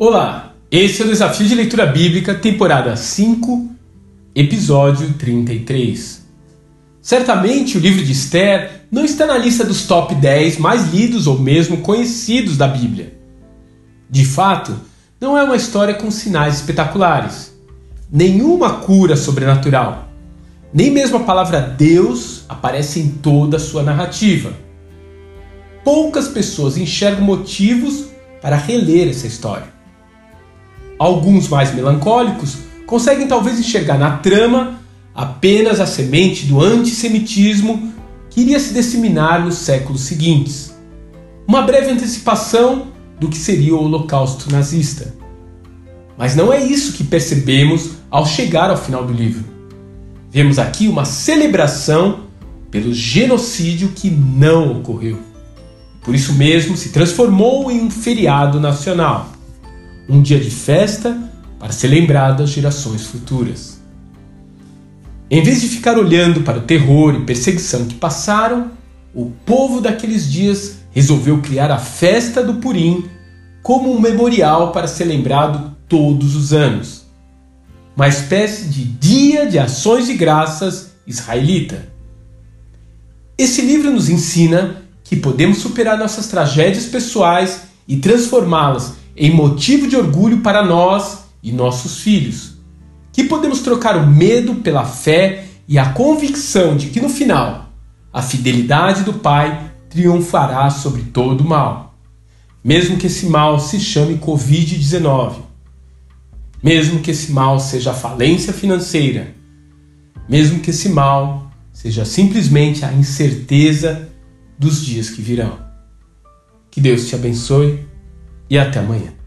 Olá, esse é o Desafio de Leitura Bíblica, temporada 5, episódio 33. Certamente o livro de Esther não está na lista dos top 10 mais lidos ou mesmo conhecidos da Bíblia. De fato, não é uma história com sinais espetaculares, nenhuma cura sobrenatural, nem mesmo a palavra Deus aparece em toda a sua narrativa. Poucas pessoas enxergam motivos para reler essa história. Alguns mais melancólicos conseguem talvez enxergar na trama apenas a semente do antissemitismo que iria se disseminar nos séculos seguintes. Uma breve antecipação do que seria o Holocausto nazista. Mas não é isso que percebemos ao chegar ao final do livro. Vemos aqui uma celebração pelo genocídio que não ocorreu. Por isso mesmo se transformou em um feriado nacional um dia de festa para ser lembrado às gerações futuras. Em vez de ficar olhando para o terror e perseguição que passaram, o povo daqueles dias resolveu criar a festa do Purim como um memorial para ser lembrado todos os anos. Uma espécie de dia de ações de graças israelita. Esse livro nos ensina que podemos superar nossas tragédias pessoais e transformá-las em motivo de orgulho para nós e nossos filhos. Que podemos trocar o medo pela fé e a convicção de que no final a fidelidade do Pai triunfará sobre todo o mal. Mesmo que esse mal se chame Covid-19, mesmo que esse mal seja falência financeira, mesmo que esse mal seja simplesmente a incerteza dos dias que virão. Que Deus te abençoe e até amanhã.